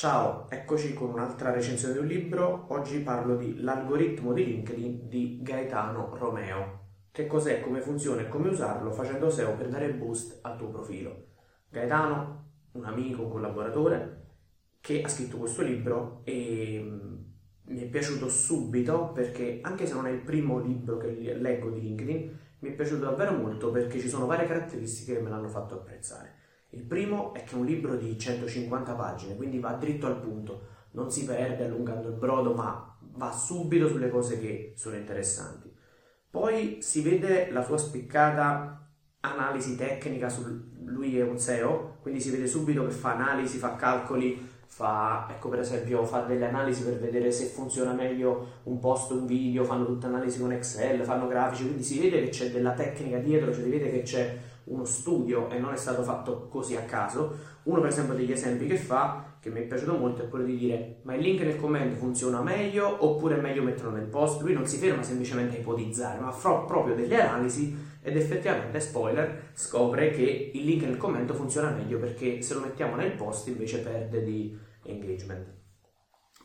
Ciao, eccoci con un'altra recensione di un libro. Oggi parlo di L'algoritmo di LinkedIn di Gaetano Romeo. Che cos'è, come funziona e come usarlo facendo SEO per dare boost al tuo profilo. Gaetano, un amico, un collaboratore, che ha scritto questo libro e mm, mi è piaciuto subito perché anche se non è il primo libro che leggo di LinkedIn, mi è piaciuto davvero molto perché ci sono varie caratteristiche che me l'hanno fatto apprezzare. Il primo è che è un libro di 150 pagine, quindi va dritto al punto, non si perde allungando il brodo, ma va subito sulle cose che sono interessanti. Poi si vede la sua spiccata analisi tecnica su lui è un SEO, quindi si vede subito che fa analisi, fa calcoli, fa, ecco per esempio, fa delle analisi per vedere se funziona meglio un post un video, fanno tutta analisi con Excel, fanno grafici, quindi si vede che c'è della tecnica dietro, cioè si vede che c'è uno studio e non è stato fatto così a caso. Uno per esempio degli esempi che fa, che mi è piaciuto molto, è quello di dire ma il link nel commento funziona meglio oppure è meglio metterlo nel post? Lui non si ferma semplicemente a ipotizzare, ma fa proprio delle analisi ed effettivamente, spoiler, scopre che il link nel commento funziona meglio perché se lo mettiamo nel post invece perde di engagement.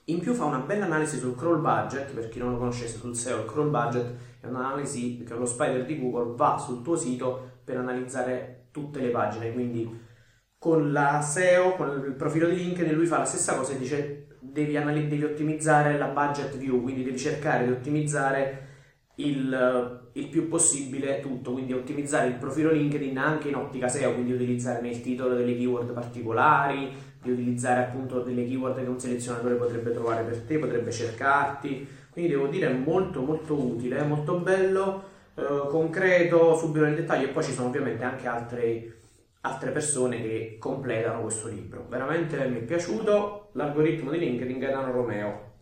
In più fa una bella analisi sul crawl budget, per chi non lo conoscesse sul SEO, il crawl budget è un'analisi che lo spider di Google va sul tuo sito per analizzare tutte le pagine, quindi con la SEO, con il profilo di LinkedIn, lui fa la stessa cosa e dice devi, analiz- devi ottimizzare la budget view, quindi devi cercare di ottimizzare il, il, più possibile tutto, quindi ottimizzare il profilo LinkedIn anche in ottica SEO, quindi utilizzare nel titolo delle keyword particolari, di utilizzare appunto delle keyword che un selezionatore potrebbe trovare per te, potrebbe cercarti, quindi devo dire molto molto utile, molto bello eh, concreto, subito nel dettaglio e poi ci sono ovviamente anche altre, altre persone che completano questo libro. Veramente mi è piaciuto l'algoritmo di LinkedIn Gaetano Romeo.